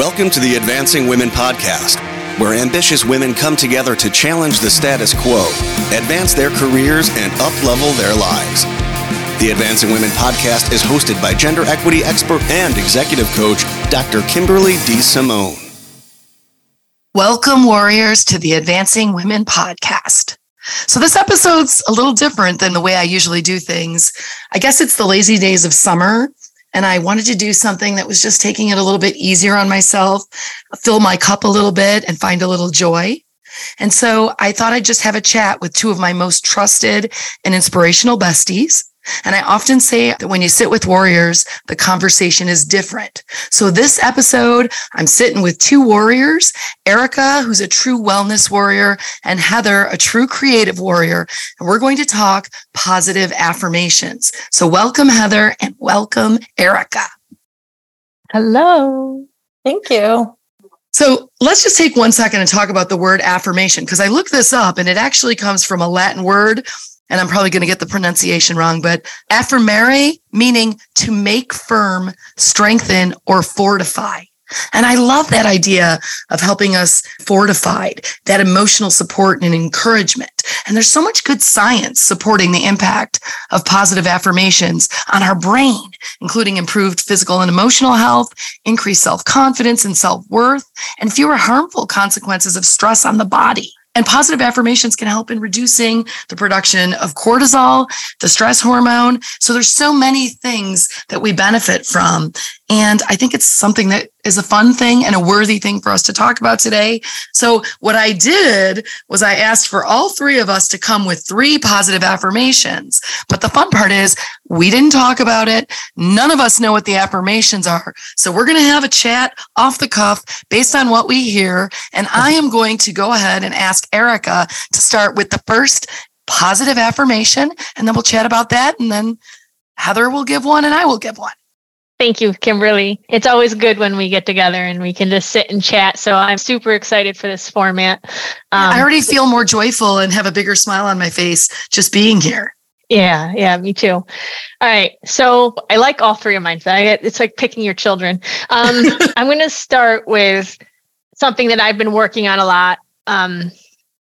Welcome to the Advancing Women Podcast, where ambitious women come together to challenge the status quo, advance their careers, and uplevel their lives. The Advancing Women Podcast is hosted by gender equity expert and executive coach, Dr. Kimberly D. Simone. Welcome, warriors, to the Advancing Women Podcast. So, this episode's a little different than the way I usually do things. I guess it's the lazy days of summer and I wanted to do something that was just taking it a little bit easier on myself, fill my cup a little bit and find a little joy. And so I thought I'd just have a chat with two of my most trusted and inspirational besties. And I often say that when you sit with warriors, the conversation is different. So this episode, I'm sitting with two warriors, Erica, who's a true wellness warrior, and Heather, a true creative warrior. And we're going to talk positive affirmations. So welcome, Heather, and welcome, Erica. Hello. Thank you. So let's just take one second and talk about the word affirmation because I looked this up and it actually comes from a Latin word and I'm probably going to get the pronunciation wrong, but affirmare, meaning to make firm, strengthen, or fortify. And I love that idea of helping us fortified, that emotional support and encouragement. And there's so much good science supporting the impact of positive affirmations on our brain, including improved physical and emotional health, increased self confidence and self worth, and fewer harmful consequences of stress on the body. And positive affirmations can help in reducing the production of cortisol, the stress hormone. So there's so many things that we benefit from. And I think it's something that is a fun thing and a worthy thing for us to talk about today. So what I did was I asked for all three of us to come with three positive affirmations. But the fun part is we didn't talk about it. None of us know what the affirmations are. So we're going to have a chat off the cuff based on what we hear. And I am going to go ahead and ask Erica to start with the first positive affirmation and then we'll chat about that. And then Heather will give one and I will give one. Thank you, Kimberly. It's always good when we get together and we can just sit and chat. So I'm super excited for this format. Um, I already feel more joyful and have a bigger smile on my face just being here. Yeah, yeah, me too. All right. So I like all three of mine. It's like picking your children. Um, I'm going to start with something that I've been working on a lot um,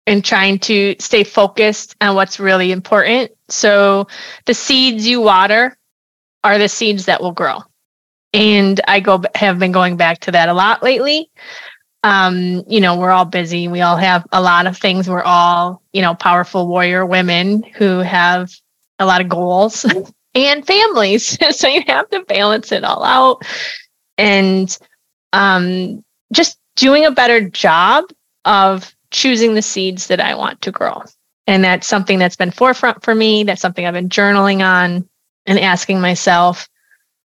and trying to stay focused on what's really important. So the seeds you water are the seeds that will grow and I go have been going back to that a lot lately. Um, you know, we're all busy. We all have a lot of things. We're all, you know, powerful warrior women who have a lot of goals and families. so you have to balance it all out and um, just doing a better job of choosing the seeds that I want to grow. And that's something that's been forefront for me. That's something I've been journaling on and asking myself,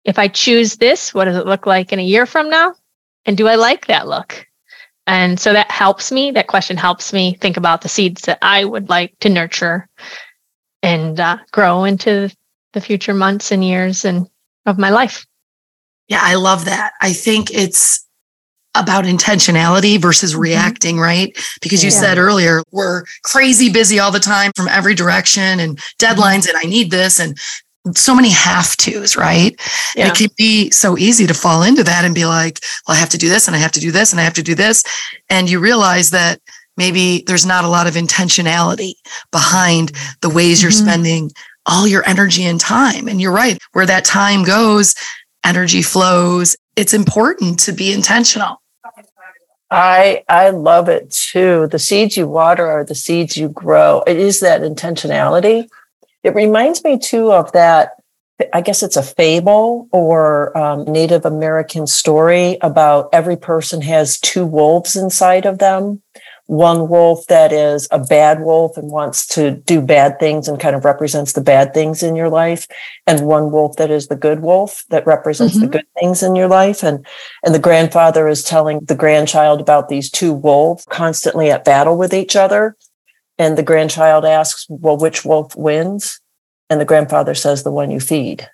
if I choose this, what does it look like in a year from now? And do I like that look? And so that helps me. That question helps me think about the seeds that I would like to nurture and uh, grow into the future months and years and of my life. Yeah, I love that. I think it's about intentionality versus mm-hmm. reacting, right? Because you yeah. said earlier, we're crazy busy all the time from every direction and deadlines, mm-hmm. and I need this. And so many have tos, right? Yeah. It can be so easy to fall into that and be like, well, I have to do this and I have to do this and I have to do this. And you realize that maybe there's not a lot of intentionality behind the ways you're mm-hmm. spending all your energy and time. And you're right, where that time goes, energy flows. It's important to be intentional. I I love it too. The seeds you water are the seeds you grow. It is that intentionality it reminds me too of that. I guess it's a fable or um, Native American story about every person has two wolves inside of them. One wolf that is a bad wolf and wants to do bad things and kind of represents the bad things in your life, and one wolf that is the good wolf that represents mm-hmm. the good things in your life. And and the grandfather is telling the grandchild about these two wolves constantly at battle with each other and the grandchild asks, Well, which wolf wins? And the grandfather says, The one you feed.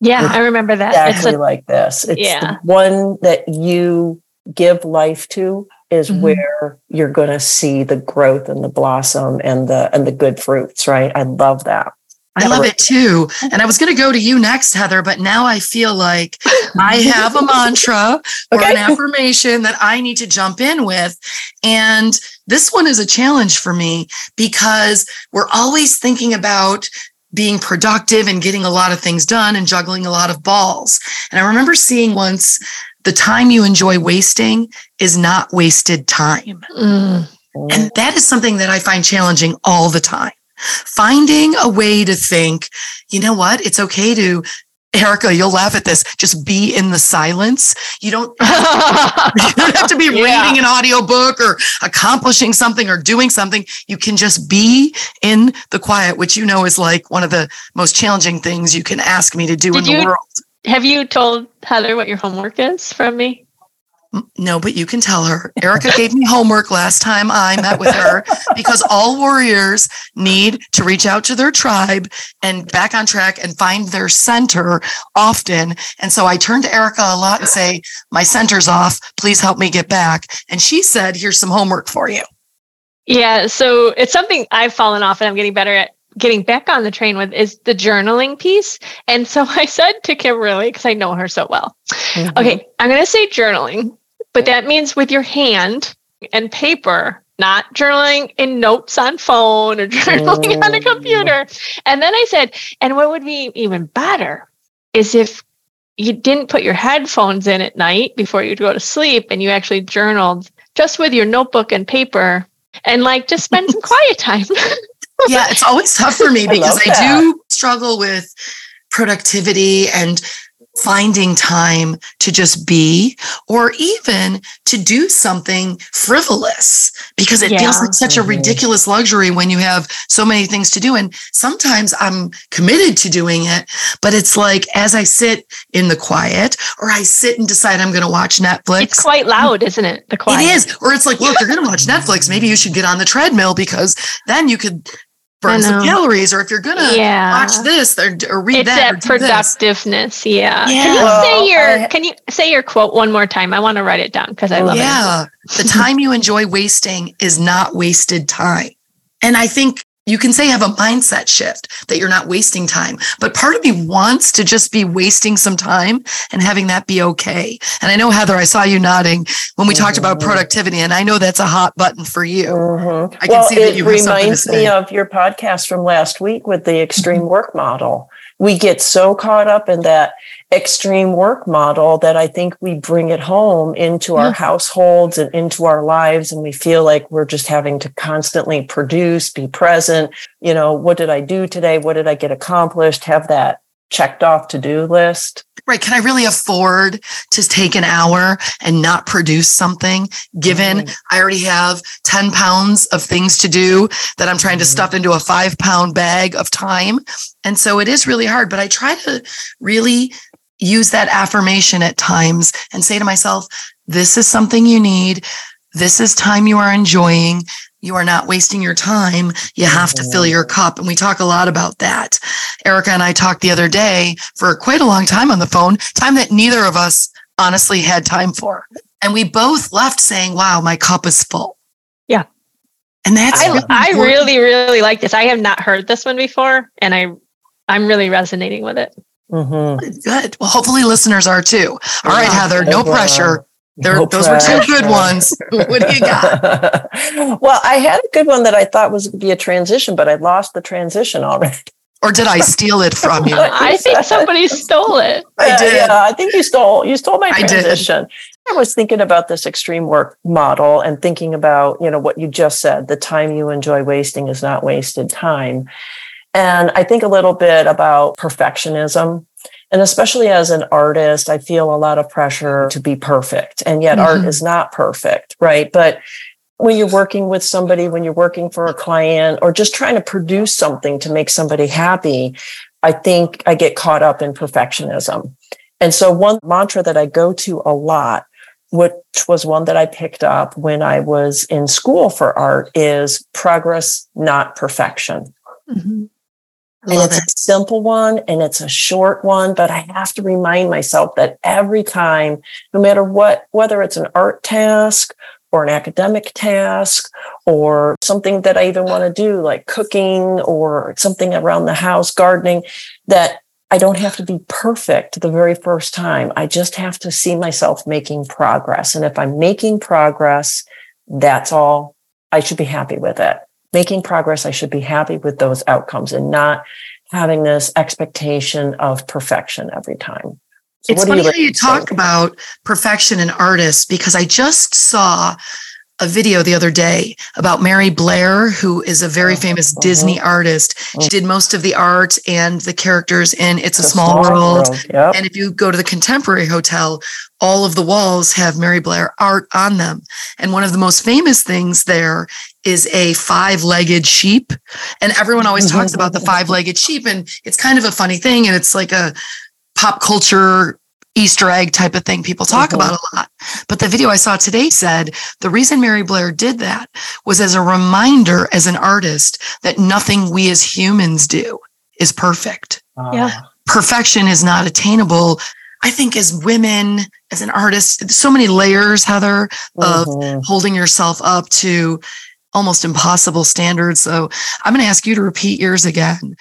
Yeah, it's I remember that. Exactly a, like this. It's yeah. the one that you give life to is mm-hmm. where you're going to see the growth and the blossom and the and the good fruits, right? I love that. I love it too. And I was going to go to you next, Heather, but now I feel like I have a mantra or Okay. an affirmation that I need to jump in with. And this one is a challenge for me because we're always thinking about being productive and getting a lot of things done and juggling a lot of balls. And I remember seeing once the time you enjoy wasting is not wasted time. Mm. And that is something that I find challenging all the time. Finding a way to think, you know what? It's okay to, Erica, you'll laugh at this, just be in the silence. You don't, you don't have to be Yeah. reading an audiobook or accomplishing something or doing something. You can just be in the quiet, which you know is like one of the most challenging things you can ask me to do Did in the you- world. Have you told Heather what your homework is from me? No, but you can tell her. Erica gave me homework last time I met with her because all warriors need to reach out to their tribe and back on track and find their center often. And so I turn to Erica a lot and say, My center's off. Please help me get back. And she said, Here's some homework for you. Yeah, so it's something I've fallen off and I'm getting better at getting back on the train with is the journaling piece. And so I said to Kimberly, because I know her so well, Mhm. okay, I'm going to say journaling, but that means with your hand and paper, not journaling in notes on phone or journaling on a Mm. computer. And then I said, and what would be even better is if you didn't put your headphones in at night before you go to sleep and you actually journaled just with your notebook and paper and like just spend some quiet time. Yeah, it's always tough for me because love I, do struggle with productivity and finding time to just be or even to do something frivolous because it feels like such a Mhm. ridiculous luxury when you have so many things to do and sometimes I'm committed to doing it but it's like as I sit in the quiet or I sit and decide I'm going to watch Netflix it's quite loud, isn't it? The quiet. it is. Or it's like, look, you're going to watch Netflix. Maybe you should get on the treadmill because then you could burn some know. calories. Or if you're going to Yeah. watch this or, or read It's that, or that do this. productiveness. Yeah. Can you Well, say your I- can you say your quote one more time? I want to write it down because I love it. Yeah. the time you enjoy wasting is not wasted time. And I think you can say have a mindset shift that you're not wasting time. But part of me wants to just be wasting some time and having that be okay. And I know, Heather, I saw you nodding when we talked about Mhm. productivity, and I know that's a hot button for you. Mhm. I can well, see that it you reminds me of your podcast from last week with the extreme Mm-hmm. work model. We get so caught up in that extreme work model that I think we bring it home into our Mm-hmm. households and into our lives. And we feel like we're just having to constantly produce, be present. You know, what did I do today? What did I get accomplished? Have that checked off to do list. Right. Can I really afford to take an hour and not produce something given Mhm. I already have 10 pounds of things to do that I'm trying to Mhm. stuff into a five pound bag of time? And so it is really hard, but I try to really use that affirmation at times and say to myself, this is something you need. This is time you are enjoying. You are not wasting your time. You have to fill your cup. And we talk a lot about that. Erica and I talked the other day for quite a long time on the phone, time that neither of us honestly had time for. And we both left saying, wow, my cup is full. Yeah. And that's I, really I really, really like this. I have not heard this one before, and I I'm really resonating with it. Mhm. good. Well, hopefully listeners are too. All right, Yeah. Heather, no Wow. pressure. There, No those were two good ones. what do you got? well, I had a good one that I thought was going to be a transition, but I lost the transition already. Or did I steal it from you? I think somebody stole it. I did. Yeah, I think you stole you stole my I transition. I was thinking about this extreme work model and thinking about, you know, what you just said, the time you enjoy wasting is not wasted time. And I think a little bit about perfectionism. And especially as an artist, I feel a lot of pressure to be perfect. And yet art Mhm. is not perfect, right? But when you're working with somebody, when you're working for a client, or just trying to produce something to make somebody happy, I think I get caught up in perfectionism. And so, one mantra that I go to a lot, which was one that I picked up when I was in school for art, is progress, not perfection. I And it's it. a simple one and it's a short one, but I have to remind myself that every time, no matter what, whether it's an art task or an academic task or something that I even want to do, like cooking or something around the house, gardening, that I don't have to be perfect the very first time. I just have to see myself making progress. And if I'm making progress, that's all I should be happy with it. Making progress, I should be happy with those outcomes and not having this expectation of perfection every time. So it's funny you how you talk about perfection in artists because I just saw a video the other day about Mary Blair, who is a very oh, famous uh-huh. Disney artist. She mm. did most of the art and the characters in It's a, a Small, Small, World. world. Yep. And if you go to the Contemporary Hotel, all of the walls have Mary Blair art on them. And one of the most famous things there is a five legged sheep. And everyone always talks about the five legged sheep. And it's kind of a funny thing. And it's like a pop culture Easter egg type of thing people talk mm-hmm. about a lot. But the video I saw today said the reason Mary Blair did that was as a reminder as an artist that nothing we as humans do is perfect. Uh. Yeah. Perfection is not attainable. I think as women, as an artist, so many layers, Heather, of mm-hmm. holding yourself up to almost impossible standards. So I'm going to ask you to repeat yours again.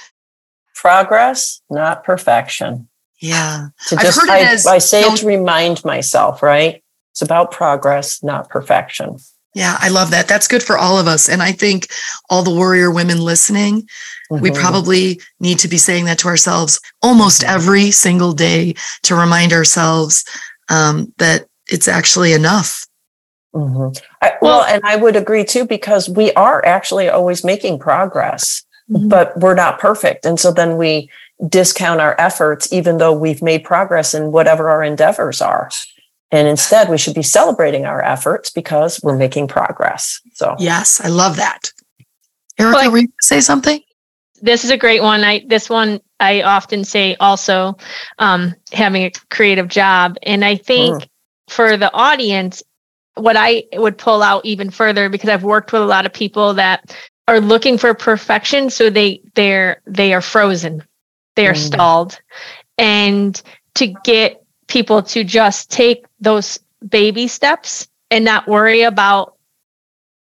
Progress, not perfection. Yeah. To just, I, as, I say it to remind myself, right? It's about progress, not perfection. Yeah, I love that. That's good for all of us. And I think all the warrior women listening, mm-hmm. we probably need to be saying that to ourselves almost every single day to remind ourselves um, that it's actually enough. Mm-hmm. I, well, and I would agree too, because we are actually always making progress, mm-hmm. but we're not perfect. And so then we, discount our efforts, even though we've made progress in whatever our endeavors are. And instead, we should be celebrating our efforts because we're making progress. So, yes, I love that. Erica, but, were you say something? This is a great one. I this one I often say also um, having a creative job, and I think mm. for the audience, what I would pull out even further because I've worked with a lot of people that are looking for perfection, so they they're they are frozen they're mm. stalled. And to get people to just take those baby steps and not worry about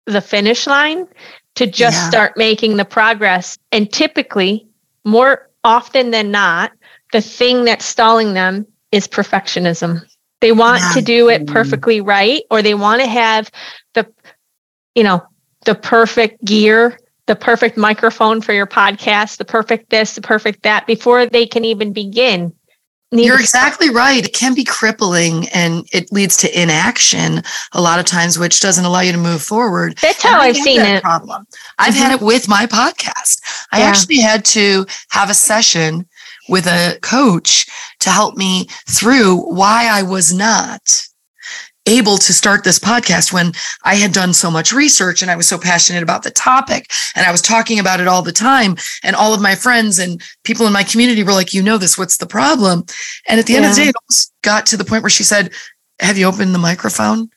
the finish line, to just yeah. start making the progress. And typically, more often than not, the thing that's stalling them is perfectionism. They want yeah. to do it mm. perfectly right, or they want to have the, you know, the perfect gear the perfect microphone for your podcast, the perfect this, the perfect that before they can even begin. You're exactly right. It can be crippling and it leads to inaction a lot of times, which doesn't allow you to move forward. That's how I've seen it. Problem. I've mm-hmm. had it with my podcast. I yeah. actually had to have a session with a coach to help me through why I was not able to start this podcast when I had done so much research and I was so passionate about the topic and I was talking about it all the time. And all of my friends and people in my community were like, you know this, what's the problem? And at the yeah. end of the day, it got to the point where she said, Have you opened the microphone?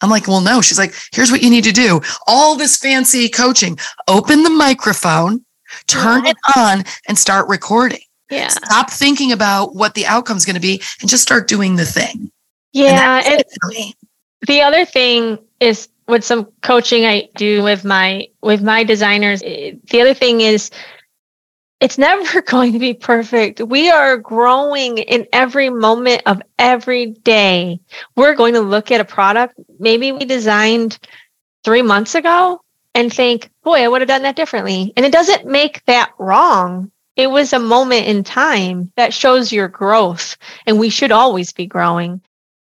I'm like, well, no. She's like, here's what you need to do. All this fancy coaching, open the microphone, turn it on, and start recording. Yeah. Stop thinking about what the outcome is going to be and just start doing the thing. Yeah. And, and the other thing is with some coaching I do with my with my designers, eh, the other thing is it's never going to be perfect. We are growing in every moment of every day. We're going to look at a product maybe we designed 3 months ago and think, "Boy, I would have done that differently." And it doesn't make that wrong. It was a moment in time that shows your growth, and we should always be growing.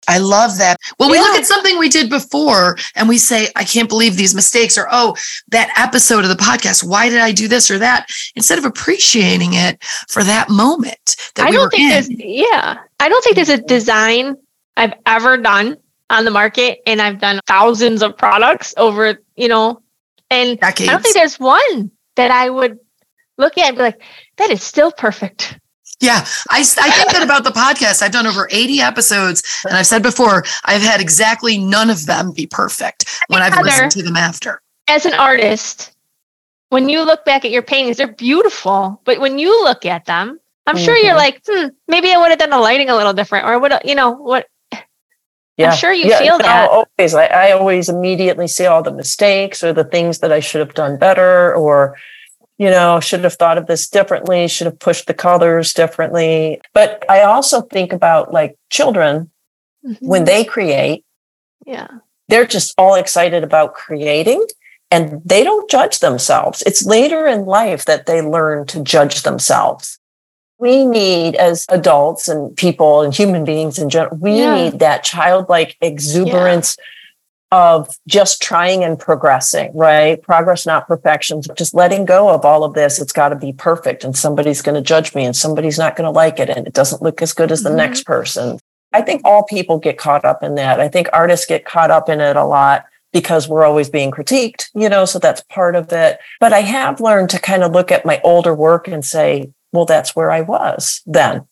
I love that. Well, we look at something we did before and we say, I can't believe these mistakes, or oh, that episode of the podcast, why did I do this or that? Instead of appreciating it for that moment that I we don't think in. there's yeah. I don't think there's a design I've ever done on the market. And I've done thousands of products over, you know, and Decades. I don't think there's one that I would look at and be like, that is still perfect. Yeah, I, I think that about the podcast. I've done over 80 episodes, and I've said before, I've had exactly none of them be perfect when I've Heather, listened to them after. As an artist, when you look back at your paintings, they're beautiful, but when you look at them, I'm mm-hmm. sure you're mm-hmm. like, hmm, maybe I would have done the lighting a little different, or would you know what? Yeah. I'm sure you yeah, feel no, that. Always. I, I always immediately see all the mistakes or the things that I should have done better or, you know, should have thought of this differently, should have pushed the colors differently. But I also think about like children when Mhm. they create, yeah. they're just all excited about creating and they don't judge themselves. It's later in life that they learn to judge themselves. We need, as adults and people and human beings in general, we Yeah. need that childlike exuberance of just trying and progressing, right? Progress, not perfection. Just letting go of all of this. It's got to be perfect and somebody's going to judge me and somebody's not going to like it and it doesn't look as good as the Mhm. next person. I think all people get caught up in that. I think artists get caught up in it a lot because we're always being critiqued, you know, so that's part of it. But I have learned to kind of look at my older work and say, well, that's where I was then.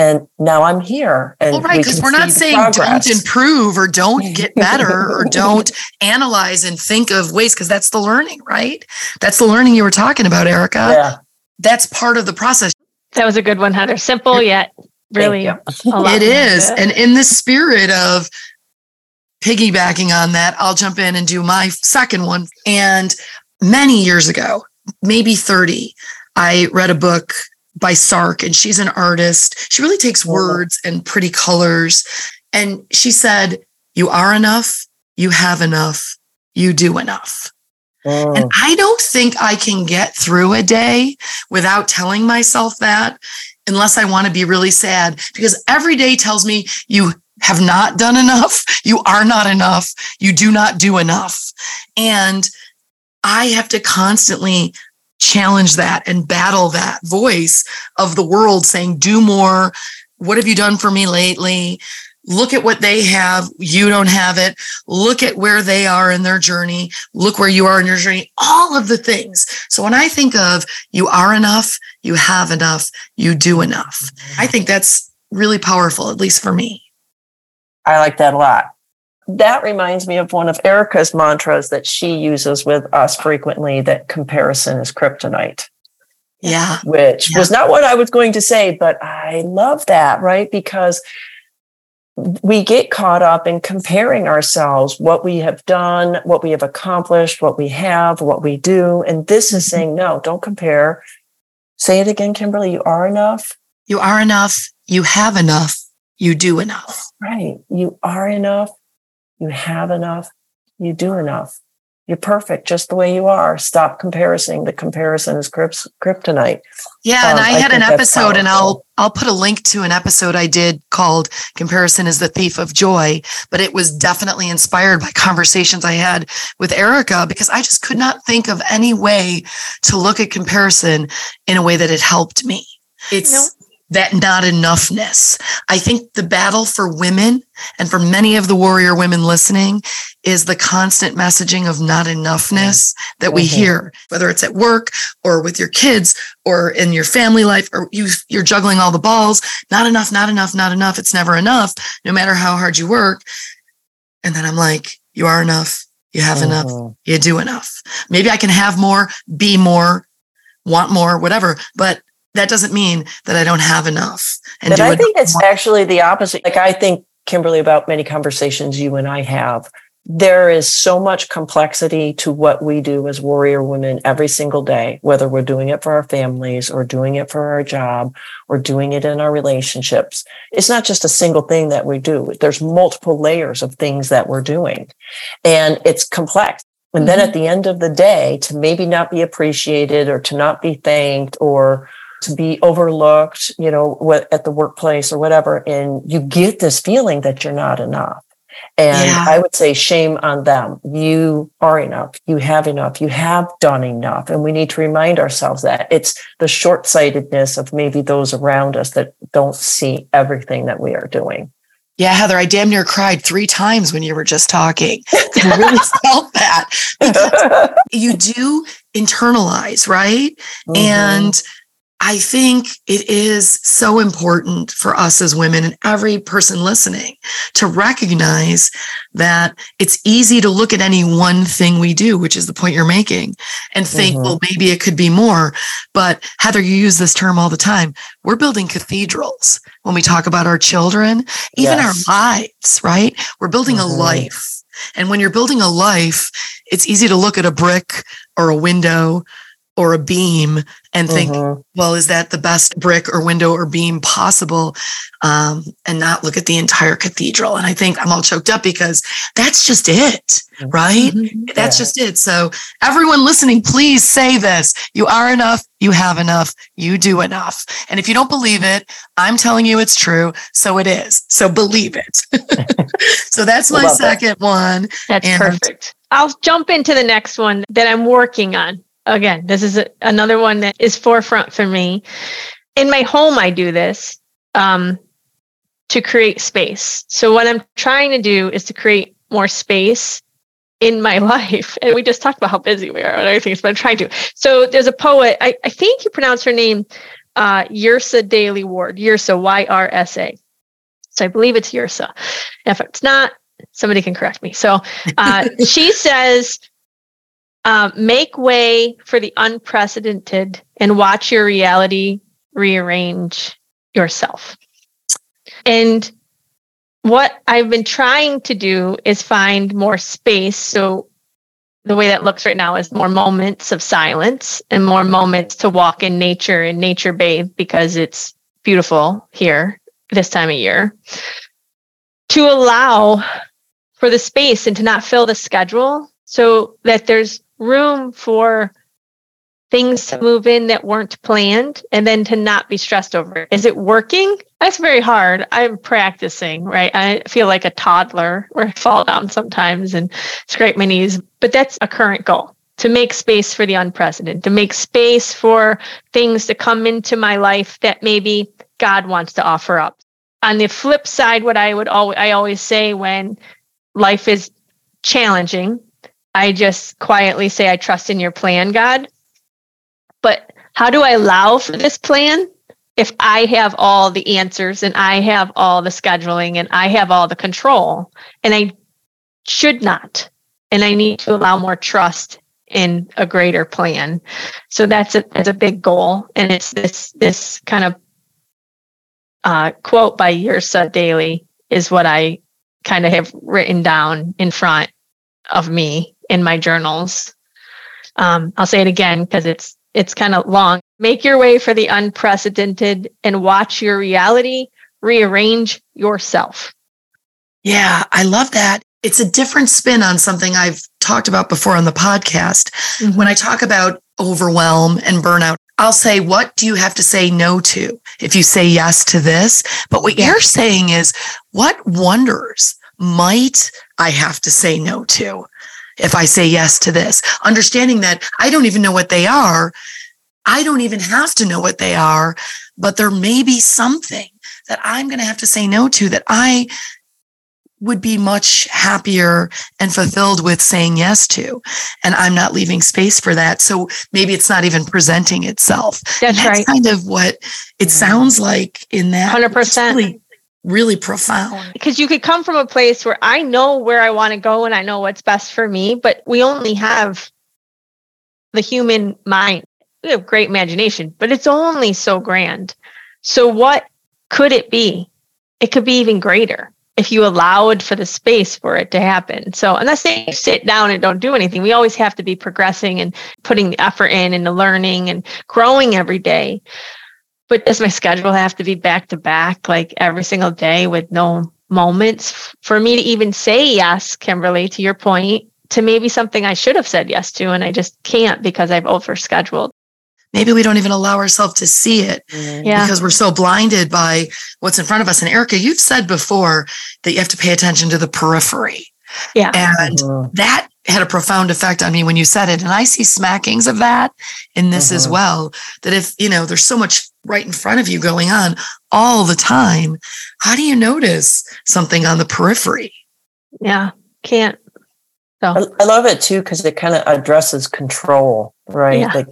And now I'm here. And Well, right, because can we're not saying progress. don't improve or don't get better or don't analyze and think of ways, because that's the learning, right? That's the learning you were talking about, Erica. Yeah. That's part of the process. That was a good one, Heather. Simple yet really a lot. It is. Good. And in the spirit of piggybacking on that, I'll jump in and do my second one. And many years ago, maybe 30, I read a book by Sark, and she's an artist. She really takes Oh. words and pretty colors. And she said, You are enough, you have enough, you do enough. Mm. And I don't think I can get through a day without telling myself that unless I want to be really sad because every day tells me you have not done enough, you are not enough, you do not do enough. And I have to constantly challenge that and battle that voice of the world saying, do more. What have you done for me lately? Look at what they have. You don't have it. Look at where they are in their journey. Look where you are in your journey. All of the things. So when I think of you are enough, you have enough, you do enough, mm-hmm. I think that's really powerful, at least for me. I like that a lot. That reminds me of one of Erica's mantras that she uses with us frequently that comparison is kryptonite, Yeah. which Yeah. was not what I was going to say, but I love that, right? Because we get caught up in comparing ourselves, what we have done, what we have accomplished, what we have, what we do. And this is mm-hmm. saying, no, don't compare. Say it again, Kimberly. You are enough. You are enough. You have enough. You do enough. Right. You are enough. You have enough. You do enough. You're perfect just the way you are. Stop comparing. The comparison is kryptonite. Yeah, and Um, I I had an episode, and I'll. I'll put a link to an episode I did called "Comparison is the Thief of Joy," but it was definitely inspired by conversations I had with Erica because I just could not think of any way to look at comparison in a way that it helped me. It's No. That not enoughness. I think the battle for women and for many of the warrior women listening is the constant messaging of not enoughness that we Mhm. hear, whether it's at work or with your kids or in your family life, or you, you're juggling all the balls. Not enough, not enough, not enough. It's never enough, no matter how hard you work. And then I'm like, you are enough. You have enough. Mhm. You do enough. Maybe I can have more, be more, want more, whatever. But that doesn't mean that I don't have enough. And But I think it's actually the opposite. Like I think, Kimberly, about many conversations you and I have, there is so much complexity to what we do as warrior women every single day, whether we're doing it for our families or doing it for our job or doing it in our relationships. It's not just a single thing that we do. There's multiple layers of things that we're doing and it's complex. And then mm-hmm. at the end of the day, to maybe not be appreciated or to not be thanked or to be overlooked, you know, what at the workplace or whatever, and you get this feeling that you're not enough. And Yeah. I would say shame on them. You are enough. You have enough. You have done enough. And we need to remind ourselves that it's the short sightedness of maybe those around us that don't see everything that we are doing. Yeah, Heather, I damn near cried three times when you were just talking. I really felt that you do internalize, right? Mm-hmm. And I think it is so important for us as women and every person listening to recognize that it's easy to look at any one thing we do, which is the point you're making, and think, mm-hmm. well, maybe it could be more. But Heather, you use this term all the time. We're building cathedrals when we talk about our children, even yes. our lives, right? We're building mm-hmm. a life. And when you're building a life, it's easy to look at a brick or a window or a beam and think, uh-huh. well, is that the best brick or window or beam possible? Um, and not look at the entire cathedral. And I think I'm all choked up because that's just it, right? Mm-hmm. That's yeah. just it. So, everyone listening, please say this you are enough, you have enough, you do enough. And if you don't believe it, I'm telling you it's true. So it is. So believe it. so that's my second that. one. That's and perfect. I'll jump into the next one that I'm working on again, this is a, another one that is forefront for me. In my home, I do this um, to create space. So, what I'm trying to do is to create more space in my life. And we just talked about how busy we are and everything, but I'm trying to. So, there's a poet, I, I think you pronounce her name uh, Yrsa Daley Ward, Yrsa, Y R S A. So, I believe it's Yrsa. If it's not, somebody can correct me. So, uh, she says, uh, make way for the unprecedented and watch your reality rearrange yourself. And what I've been trying to do is find more space. So the way that looks right now is more moments of silence and more moments to walk in nature and nature bathe because it's beautiful here this time of year. To allow for the space and to not fill the schedule so that there's room for things to uh-huh. move in that weren't planned and then to not be stressed over it. Is it working? That's very hard. I'm practicing, right? I feel like a toddler where I fall down sometimes and scrape my knees, but that's a current goal to make space for the unprecedented, to make space for things to come into my life that maybe God wants to offer up. On the flip side, what I would always I always say when life is challenging I just quietly say, I trust in your plan, God. But how do I allow for this plan if I have all the answers and I have all the scheduling and I have all the control? And I should not. And I need to allow more trust in a greater plan. So that's a that's a big goal. And it's this this kind of uh, quote by Yrsa Daley is what I kind of have written down in front of me in my journals. Um, I'll say it again because it's it's kind of long. Make your way for the unprecedented and watch your reality rearrange yourself. Yeah, I love that. It's a different spin on something I've talked about before on the podcast. Mm-hmm. When I talk about overwhelm and burnout, I'll say, What do you have to say no to if you say yes to this? But what yeah. you're saying is, What wonders might I have to say no to? If I say yes to this, understanding that I don't even know what they are. I don't even have to know what they are, but there may be something that I'm going to have to say no to that I would be much happier and fulfilled with saying yes to. And I'm not leaving space for that. So maybe it's not even presenting itself. That's, that's right. kind of what it sounds like in that. 100%. Really really profound. Because you could come from a place where I know where I want to go and I know what's best for me, but we only have the human mind. We have great imagination, but it's only so grand. So, what could it be? It could be even greater if you allowed for the space for it to happen. So, unless they sit down and don't do anything, we always have to be progressing and putting the effort in and the learning and growing every day. But does my schedule have to be back to back, like every single day with no moments for me to even say yes, Kimberly, to your point, to maybe something I should have said yes to, and I just can't because I've overscheduled. Maybe we don't even allow ourselves to see it mm-hmm. yeah. because we're so blinded by what's in front of us. And Erica, you've said before that you have to pay attention to the periphery. Yeah. And mm-hmm. that had a profound effect on me when you said it. And I see smackings of that in this mm-hmm. as well. That if, you know, there's so much right in front of you going on all the time, how do you notice something on the periphery? Yeah, can't. So. I love it too because it kind of addresses control, right? Yeah. Like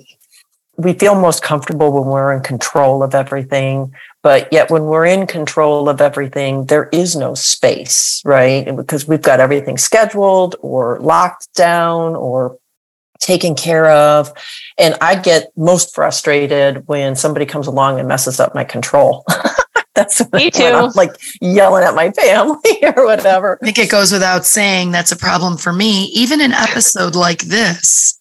we feel most comfortable when we're in control of everything. But yet, when we're in control of everything, there is no space, right? Because we've got everything scheduled or locked down or taken care of. And I get most frustrated when somebody comes along and messes up my control. that's Me too. I'm like yelling at my family or whatever. I think it goes without saying that's a problem for me. Even an episode like this,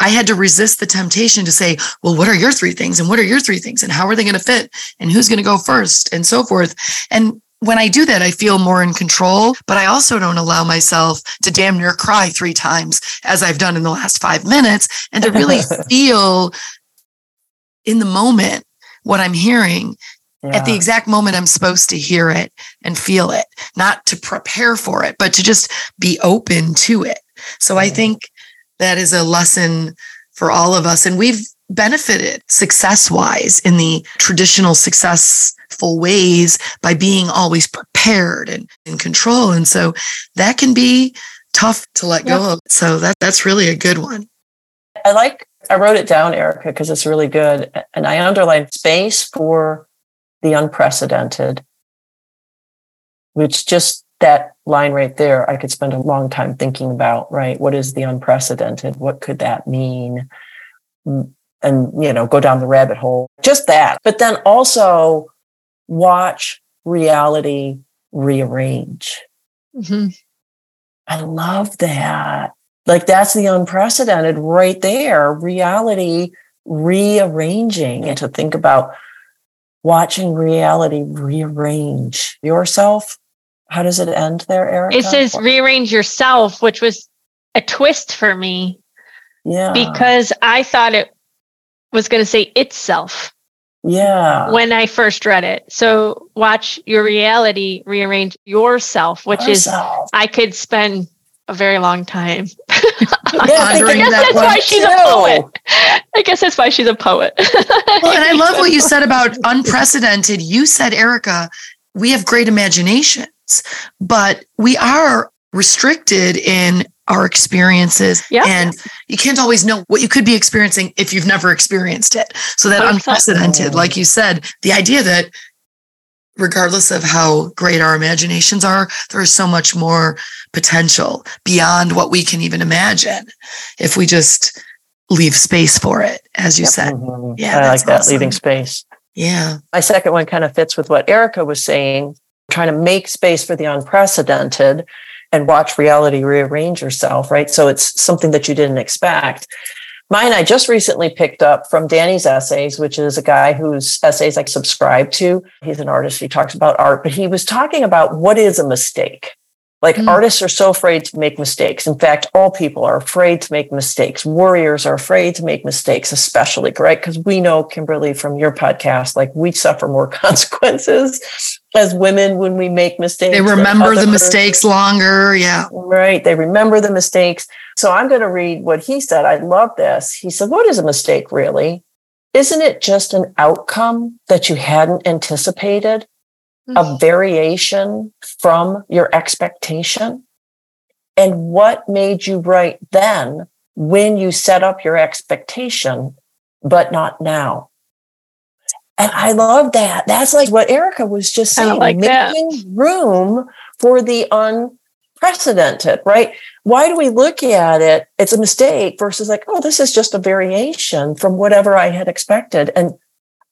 I had to resist the temptation to say, well, what are your three things? And what are your three things? And how are they going to fit? And who's going to go first? And so forth. And when I do that, I feel more in control, but I also don't allow myself to damn near cry three times as I've done in the last five minutes and to really feel in the moment what I'm hearing yeah. at the exact moment I'm supposed to hear it and feel it, not to prepare for it, but to just be open to it. So I think that is a lesson for all of us. And we've benefited success wise in the traditional successful ways by being always prepared and in control. And so that can be tough to let yeah. go of. So that that's really a good one. I like I wrote it down, Erica, because it's really good. And I underlined space for the unprecedented, which just that line right there, I could spend a long time thinking about, right? What is the unprecedented? What could that mean? And, you know, go down the rabbit hole, just that. But then also watch reality rearrange. Mm-hmm. I love that. Like that's the unprecedented right there. Reality rearranging and to think about watching reality rearrange yourself how does it end there, Erica? It says rearrange yourself, which was a twist for me. Yeah. Because I thought it was going to say itself. Yeah. When I first read it. So watch your reality rearrange yourself, which yourself. is I could spend a very long time. yeah, I guess that that's why she's too. a poet. I guess that's why she's a poet. well, and I love what you said about unprecedented. You said, Erica, we have great imagination but we are restricted in our experiences yep. and you can't always know what you could be experiencing if you've never experienced it so that unprecedented like you said the idea that regardless of how great our imaginations are there is so much more potential beyond what we can even imagine if we just leave space for it as you yep. said mm-hmm. yeah i like that awesome. leaving space yeah my second one kind of fits with what erica was saying trying to make space for the unprecedented and watch reality rearrange yourself, right? So it's something that you didn't expect. Mine, I just recently picked up from Danny's Essays, which is a guy whose essays I subscribe to. He's an artist. He talks about art, but he was talking about what is a mistake. Like mm. artists are so afraid to make mistakes. In fact, all people are afraid to make mistakes. Warriors are afraid to make mistakes, especially, right? Because we know, Kimberly, from your podcast, like we suffer more consequences as women when we make mistakes. They remember the mistakes longer. Yeah. Right. They remember the mistakes. So I'm going to read what he said. I love this. He said, What is a mistake really? Isn't it just an outcome that you hadn't anticipated? A variation from your expectation? And what made you right then when you set up your expectation, but not now? And I love that. That's like what Erica was just saying, like making that. room for the unprecedented, right? Why do we look at it? It's a mistake versus like, oh, this is just a variation from whatever I had expected. And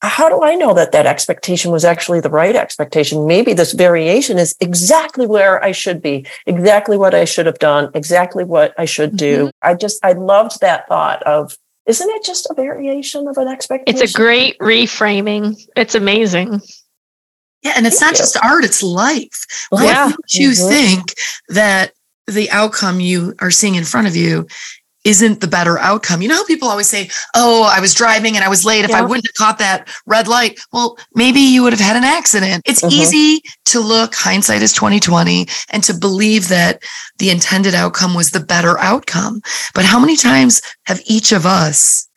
how do I know that that expectation was actually the right expectation? Maybe this variation is exactly where I should be, exactly what I should have done, exactly what I should do. Mm-hmm. I just, I loved that thought of, isn't it just a variation of an expectation? It's a great reframing. It's amazing. Yeah. And it's Thank not you. just art, it's life. What yeah. you mm-hmm. think that the outcome you are seeing in front of you isn't the better outcome. You know how people always say, Oh, I was driving and I was late. If yeah. I wouldn't have caught that red light, well, maybe you would have had an accident. It's mm-hmm. easy to look, hindsight is 2020, and to believe that the intended outcome was the better outcome. But how many times have each of us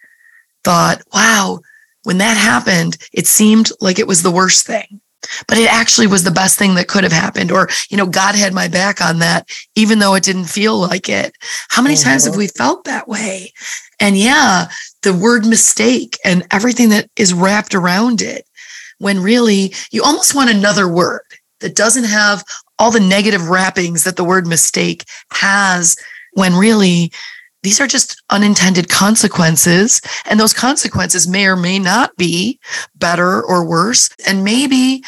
thought, wow, when that happened, it seemed like it was the worst thing? But it actually was the best thing that could have happened or you know god had my back on that even though it didn't feel like it how many mm-hmm. times have mm-hmm. we felt that way and yeah the word mistake and everything that is wrapped around it when really you almost want another word that doesn't have all the negative wrappings that the word mistake has when really these are just unintended consequences and those consequences may or may not be better or worse and maybe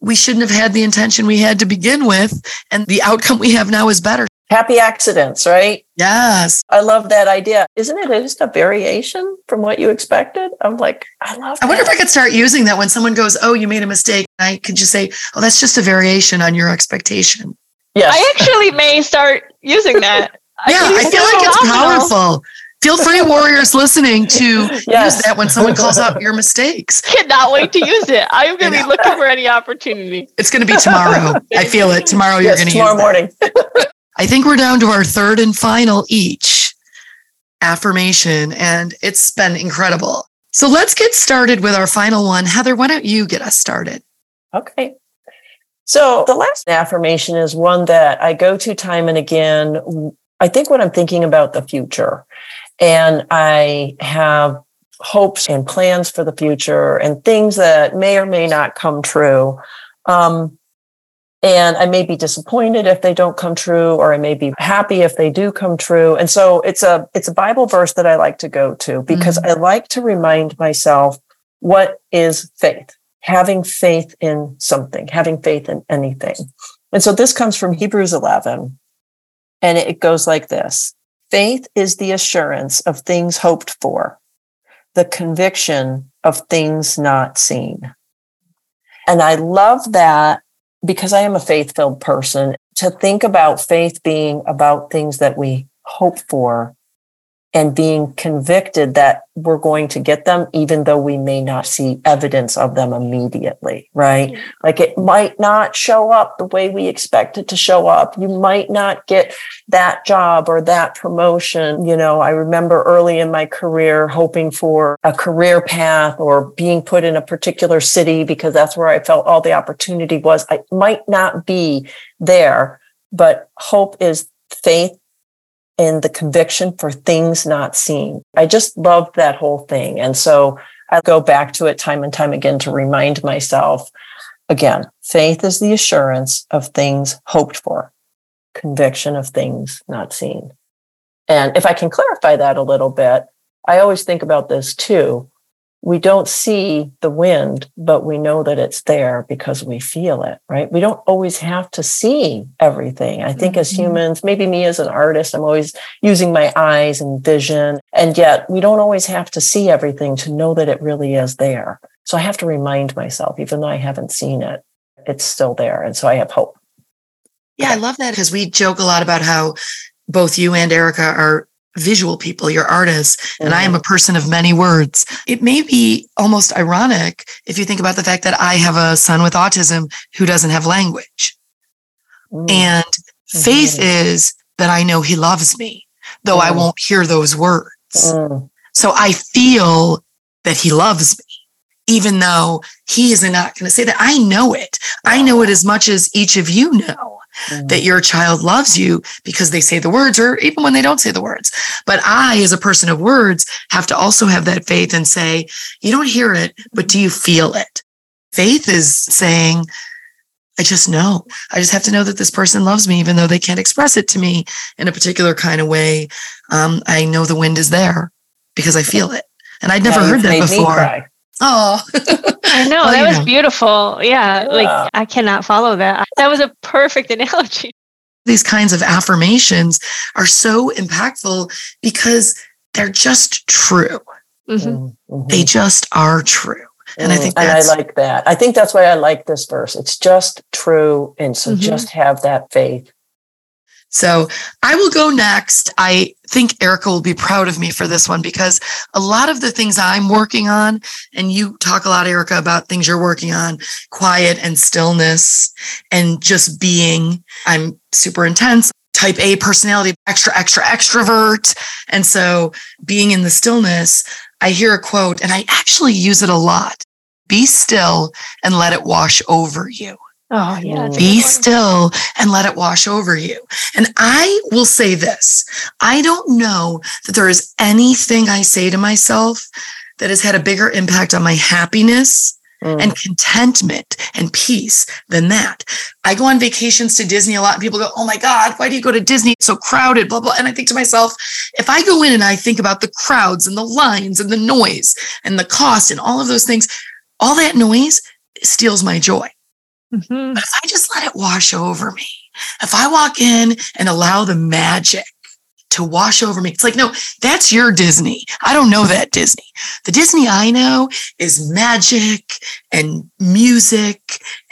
we shouldn't have had the intention we had to begin with and the outcome we have now is better happy accidents, right? Yes. I love that idea. Isn't it just a variation from what you expected? I'm like, I love I wonder if I could start using that when someone goes, Oh, you made a mistake. I could just say, Oh, that's just a variation on your expectation. Yeah. I actually may start using that. yeah, I, I feel like it's powerful. Feel free, warriors listening, to yes. use that when someone calls out your mistakes. Cannot wait to use it. I'm going to be looking for any opportunity. It's going to be tomorrow. I feel it. Tomorrow yes, you're going to use tomorrow morning. I think we're down to our third and final each affirmation, and it's been incredible. So let's get started with our final one. Heather, why don't you get us started? Okay. So the last affirmation is one that I go to time and again. I think when I'm thinking about the future, and I have hopes and plans for the future and things that may or may not come true. Um, and I may be disappointed if they don't come true, or I may be happy if they do come true. And so it's a it's a Bible verse that I like to go to because mm-hmm. I like to remind myself what is faith? Having faith in something, having faith in anything. And so this comes from Hebrews 11, and it goes like this Faith is the assurance of things hoped for, the conviction of things not seen. And I love that because I am a faith filled person, to think about faith being about things that we hope for and being convicted that we're going to get them, even though we may not see evidence of them immediately, right? Like it might not show up the way we expect it to show up. You might not get that job or that promotion. You know, I remember early in my career hoping for a career path or being put in a particular city because that's where I felt all the opportunity was. I might not be there, but hope is faith and the conviction for things not seen. I just love that whole thing. And so I go back to it time and time again to remind myself again, faith is the assurance of things hoped for, conviction of things not seen. And if I can clarify that a little bit, I always think about this too we don't see the wind, but we know that it's there because we feel it, right? We don't always have to see everything. I think mm-hmm. as humans, maybe me as an artist, I'm always using my eyes and vision. And yet we don't always have to see everything to know that it really is there. So I have to remind myself, even though I haven't seen it, it's still there. And so I have hope. Yeah, I love that because we joke a lot about how both you and Erica are visual people, you're artists, mm-hmm. and I am a person of many words. It may be almost ironic if you think about the fact that I have a son with autism who doesn't have language. Mm-hmm. And faith mm-hmm. is that I know he loves me, though I mm. won't hear those words. Mm. So I feel that he loves me, even though he is not going to say that. I know it. I know it as much as each of you know mm-hmm. that your child loves you because they say the words or even when they don't say the words. But I, as a person of words, have to also have that faith and say, you don't hear it, but do you feel it? Faith is saying, I just know. I just have to know that this person loves me, even though they can't express it to me in a particular kind of way. Um, I know the wind is there because I feel it. And I'd never yeah, heard that before. Oh, I know. well, that was know. beautiful. Yeah, yeah. Like I cannot follow that. That was a perfect analogy. These kinds of affirmations are so impactful because they're just true. Mm-hmm. Mm-hmm. They just are true. And I mm, think and I like that. I think that's why I like this verse. It's just true. And so mm-hmm. just have that faith so I will go next. I think Erica will be proud of me for this one because a lot of the things I'm working on, and you talk a lot, Erica, about things you're working on, quiet and stillness and just being. I'm super intense, type A personality, extra, extra, extrovert. And so being in the stillness, I hear a quote and I actually use it a lot. Be still and let it wash over you. Oh, yeah. Be still and let it wash over you. And I will say this I don't know that there is anything I say to myself that has had a bigger impact on my happiness mm. and contentment and peace than that. I go on vacations to Disney a lot and people go, Oh my God, why do you go to Disney? It's so crowded, blah, blah. And I think to myself, if I go in and I think about the crowds and the lines and the noise and the cost and all of those things, all that noise steals my joy. Mm-hmm. But if I just let it wash over me, if I walk in and allow the magic to wash over me. It's like, no, that's your Disney. I don't know that Disney. The Disney I know is magic and music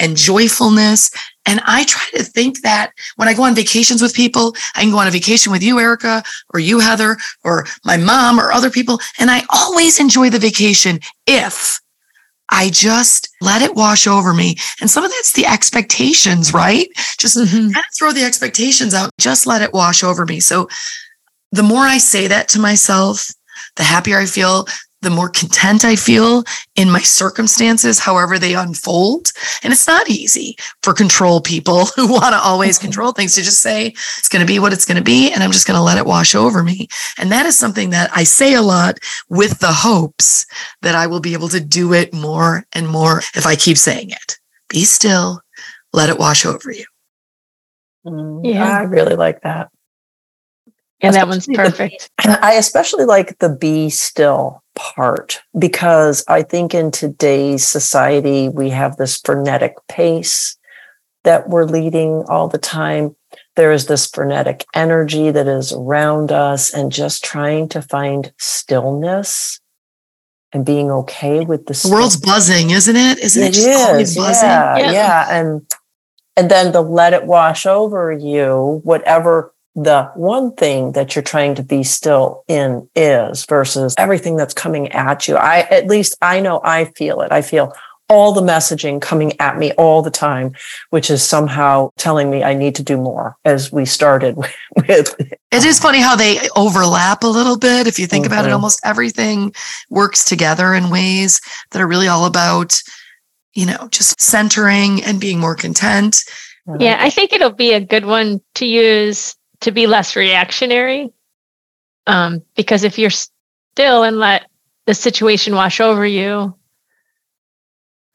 and joyfulness. And I try to think that when I go on vacations with people, I can go on a vacation with you, Erica, or you, Heather, or my mom, or other people. And I always enjoy the vacation if I just let it wash over me. And some of that's the expectations, right? Just mm-hmm. kind of throw the expectations out, just let it wash over me. So the more I say that to myself, the happier I feel, the more content I feel in my circumstances, however they unfold. And it's not easy for control people who want to always mm-hmm. control things to just say, it's going to be what it's going to be. And I'm just going to let it wash over me. And that is something that I say a lot with the hopes that I will be able to do it more and more if I keep saying it. Be still, let it wash over you. Mm, yeah, I really like that. And that one's perfect. The, I especially like the be still part because I think in today's society, we have this frenetic pace that we're leading all the time. There is this frenetic energy that is around us, and just trying to find stillness and being okay with the, the world's buzzing, isn't it? Isn't it, it is, buzzing? Yeah, yeah, yeah. And and then to let it wash over you, whatever the one thing that you're trying to be still in is versus everything that's coming at you. I, at least I know I feel it. I feel all the messaging coming at me all the time, which is somehow telling me I need to do more as we started with. It is funny how they overlap a little bit. If you think mm-hmm. about it, mm-hmm. almost everything works together in ways that are really all about, you know, just centering and being more content. Yeah, I think it'll be a good one to use to be less reactionary. Um, because if you're still and let the situation wash over you,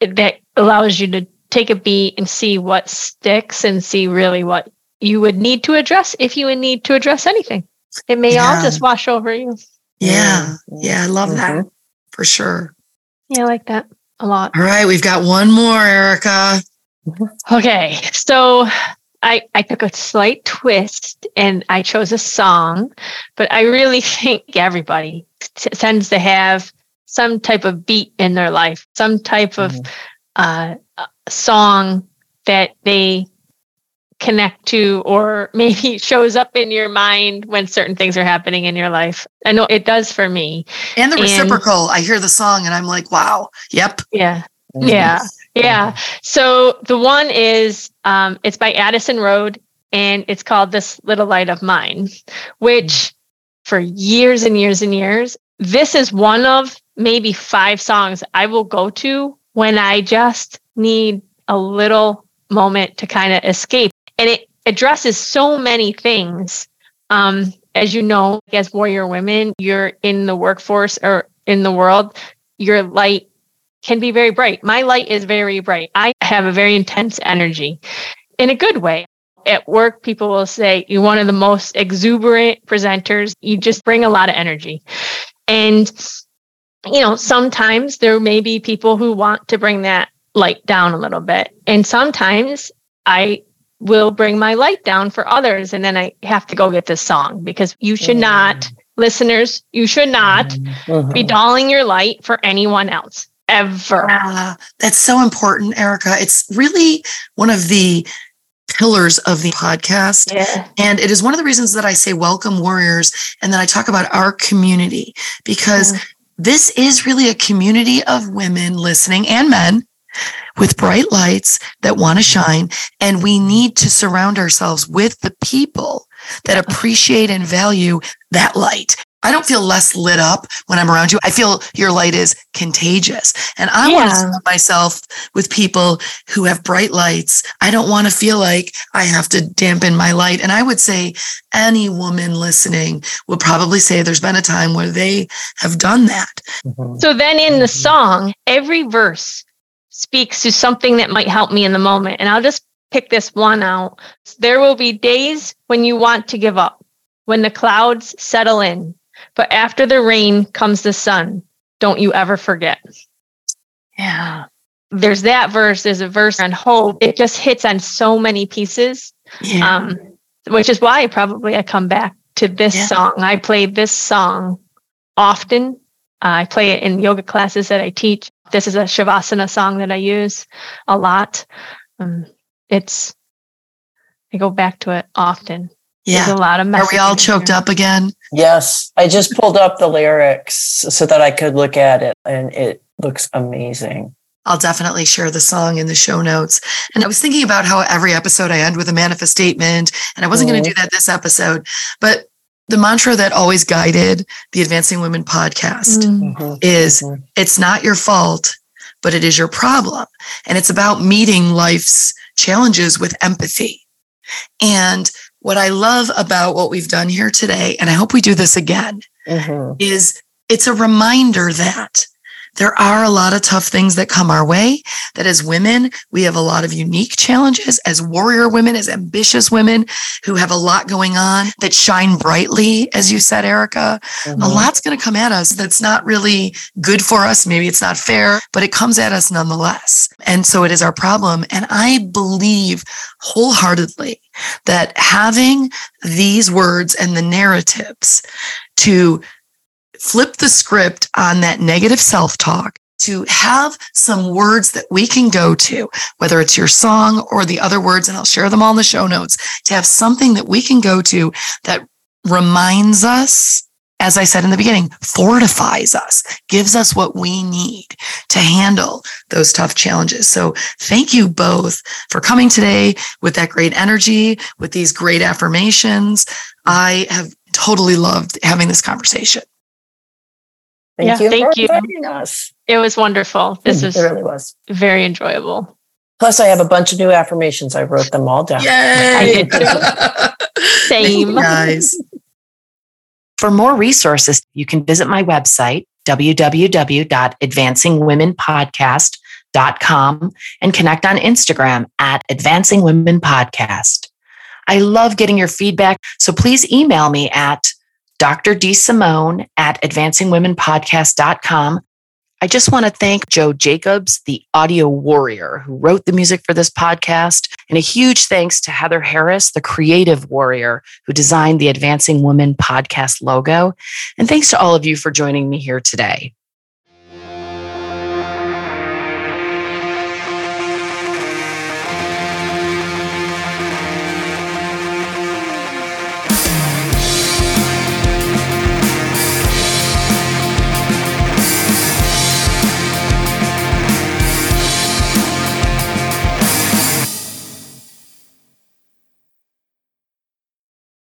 it, that allows you to take a beat and see what sticks and see really what you would need to address if you would need to address anything. It may yeah. all just wash over you. Yeah. Yeah. I love mm-hmm. that for sure. Yeah. I like that a lot. All right. We've got one more, Erica. Okay. So I, I took a slight twist and I chose a song, but I really think everybody t- tends to have some type of beat in their life, some type of mm-hmm. uh, song that they connect to, or maybe shows up in your mind when certain things are happening in your life. I know it does for me. And the reciprocal. And, I hear the song and I'm like, wow, yep. Yeah. Mm-hmm. Yeah. Yeah. So the one is um, it's by Addison Road and it's called This Little Light of Mine, which for years and years and years, this is one of maybe five songs I will go to when I just need a little moment to kind of escape. And it addresses so many things. Um, as you know, as warrior women, you're in the workforce or in the world, your light can be very bright. My light is very bright. I have a very intense energy in a good way. At work, people will say, You're one of the most exuberant presenters. You just bring a lot of energy. And, you know, sometimes there may be people who want to bring that light down a little bit. And sometimes I will bring my light down for others. And then I have to go get this song because you should not, listeners, you should not mm-hmm. be dolling your light for anyone else ever. Uh, that's so important, Erica. It's really one of the pillars of the podcast. Yeah. And it is one of the reasons that I say welcome warriors and that I talk about our community because yeah. this is really a community of women listening and men with bright lights that want to shine. And we need to surround ourselves with the people that appreciate and value that light. I don't feel less lit up when I'm around you. I feel your light is contagious. And I want to Yeah. surround myself with people who have bright lights. I don't want to feel like I have to dampen my light. And I would say any woman listening will probably say there's been a time where they have done that. Mhm. So then in the Mhm. song, every verse speaks to something that might help me in the moment. And I'll just pick this one out. There will be days when you want to give up, when the clouds settle in, but after the rain comes the sun. Don't you ever forget. Yeah. There's that verse, there's a verse on hope. It just hits on so many pieces. Yeah. Um, which is why probably I come back to this Yeah. song. I play this song often. I play it in yoga classes that I teach. This is a Shavasana song that I use a lot. Um, it's, I go back to it often. There's yeah. a lot of Are we all choked up again? Yes, I just pulled up the lyrics so that I could look at it, and it looks amazing. I'll definitely share the song in the show notes. And I was thinking about how every episode I end with a manifest statement, and I wasn't going to do that this episode, but the mantra that always guided the Advancing Women podcast Mm. Mhm. is Mhm. it's not your fault, but it is your problem. And it's about meeting life's challenges with empathy. And what I love about what we've done here today, and I hope we do this again, Mhm. is it's a reminder that there are a lot of tough things that come our way. That as women, we have a lot of unique challenges as warrior women, as ambitious women who have a lot going on that shine brightly, as you said, Erica. A Mhm. lot's going to come at us that's not really good for us. Maybe it's not fair, but it comes at us nonetheless. And so it is our problem. And I believe wholeheartedly that having these words and the narratives to flip the script on that negative self talk, to have some words that we can go to, whether it's your song or the other words, and I'll share them all in the show notes, to have something that we can go to that reminds us, as I said in the beginning, fortifies us, gives us what we need to handle those tough challenges. So thank you both for coming today with that great energy, with these great affirmations. I have totally loved having this conversation. Thank Yeah, you thank for you. inviting us. It was wonderful. This mm, it was really was. very enjoyable. Plus, I have a bunch of new affirmations. I wrote them all down. Yay! did too. Thank you, Same. guys. For more resources, you can visit my website, www.advancingwomenpodcast.com, and connect on Instagram at Advancing Women Podcast. I love getting your feedback, so please email me at Dr. D. Simone at advancingwomenpodcast.com. I just want to thank Joe Jacobs, the audio warrior who wrote the music for this podcast, and a huge thanks to Heather Harris, the creative warrior who designed the Advancing Women podcast logo. And thanks to all of you for joining me here today.